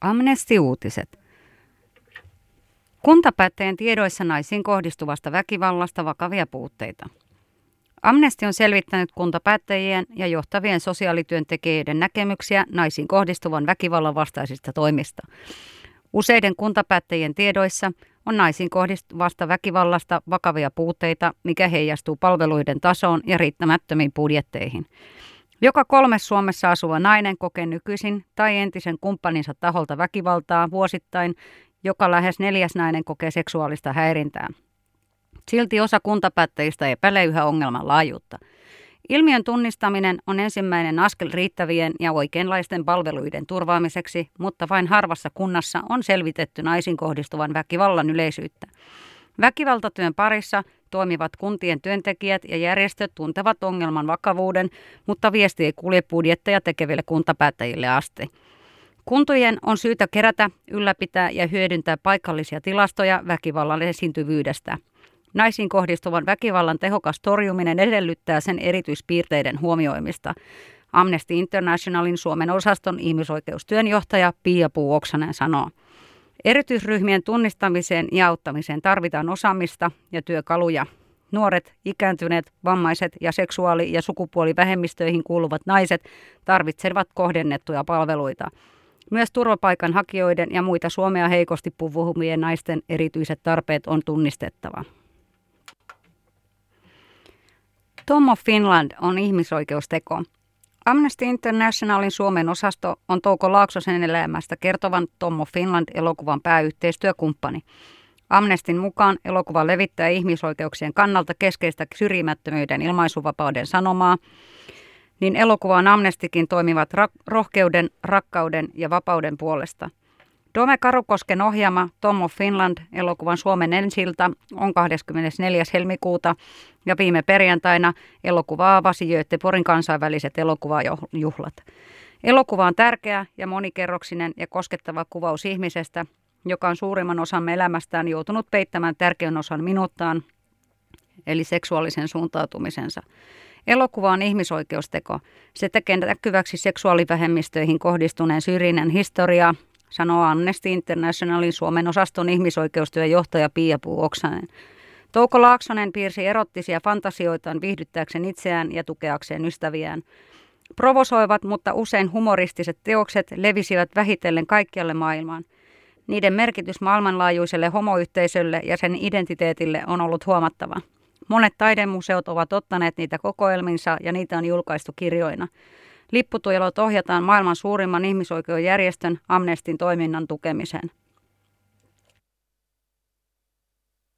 Amnesti-uutiset. Kuntapäättäjien tiedoissa naisiin kohdistuvasta väkivallasta vakavia puutteita. Amnesti on selvittänyt kuntapäättäjien ja johtavien sosiaalityöntekijöiden näkemyksiä naisiin kohdistuvan väkivallan vastaisista toimista. Useiden kuntapäättäjien tiedoissa on naisiin kohdistuvasta väkivallasta vakavia puutteita, mikä heijastuu palveluiden tasoon ja riittämättömiin budjetteihin. Joka kolmes Suomessa asuva nainen kokee nykyisin tai entisen kumppaninsa taholta väkivaltaa vuosittain, joka lähes neljäs nainen kokee seksuaalista häirintää. Silti osa kuntapäättäjistä epäilee yhä ongelman laajuutta. Ilmiön tunnistaminen on ensimmäinen askel riittävien ja oikeanlaisten palveluiden turvaamiseksi, mutta vain harvassa kunnassa on selvitetty naisin kohdistuvan väkivallan yleisyyttä. Väkivaltatyön parissa toimivat kuntien työntekijät ja järjestöt tuntevat ongelman vakavuuden, mutta viesti ei kulje budjetteja tekeville kuntapäättäjille asti. Kuntojen on syytä kerätä, ylläpitää ja hyödyntää paikallisia tilastoja väkivallan esiintyvyydestä. Naisiin kohdistuvan väkivallan tehokas torjuminen edellyttää sen erityispiirteiden huomioimista. Amnesty Internationalin Suomen osaston ihmisoikeustyönjohtaja Pia Puuoksanen sanoo. Erityisryhmien tunnistamiseen ja auttamiseen tarvitaan osaamista ja työkaluja. Nuoret, ikääntyneet, vammaiset ja seksuaali- ja sukupuolivähemmistöihin kuuluvat naiset tarvitsevat kohdennettuja palveluita. Myös turvapaikanhakijoiden ja muita Suomea heikosti puhuvien naisten erityiset tarpeet on tunnistettava. Tommo Finland on ihmisoikeusteko. Amnesty Internationalin Suomen osasto on Touko Laaksosen elämästä kertovan Tommo Finland elokuvan pääyhteistyökumppani. Amnestin mukaan elokuva levittää ihmisoikeuksien kannalta keskeistä syrjimättömyyden ilmaisuvapauden sanomaa, niin elokuvaan Amnestikin toimivat ra- rohkeuden, rakkauden ja vapauden puolesta – Dome Karukosken ohjaama Tommo Finland elokuvan Suomen ensilta on 24. helmikuuta ja viime perjantaina elokuva avasi Göteborgin kansainväliset elokuvajuhlat. Elokuva on tärkeä ja monikerroksinen ja koskettava kuvaus ihmisestä, joka on suurimman osan elämästään joutunut peittämään tärkeän osan minuuttaan, eli seksuaalisen suuntautumisensa. Elokuva on ihmisoikeusteko. Se tekee näkyväksi seksuaalivähemmistöihin kohdistuneen syrjinnän historiaa sanoo Amnesty Internationalin Suomen osaston ihmisoikeustyöjohtaja Pia Puoksanen. Touko Laaksonen piirsi erottisia fantasioitaan viihdyttääkseen itseään ja tukeakseen ystäviään. Provosoivat, mutta usein humoristiset teokset levisivät vähitellen kaikkialle maailmaan. Niiden merkitys maailmanlaajuiselle homoyhteisölle ja sen identiteetille on ollut huomattava. Monet taidemuseot ovat ottaneet niitä kokoelminsa ja niitä on julkaistu kirjoina. Lipputujelot ohjataan maailman suurimman ihmisoikeusjärjestön Amnestin toiminnan tukemiseen.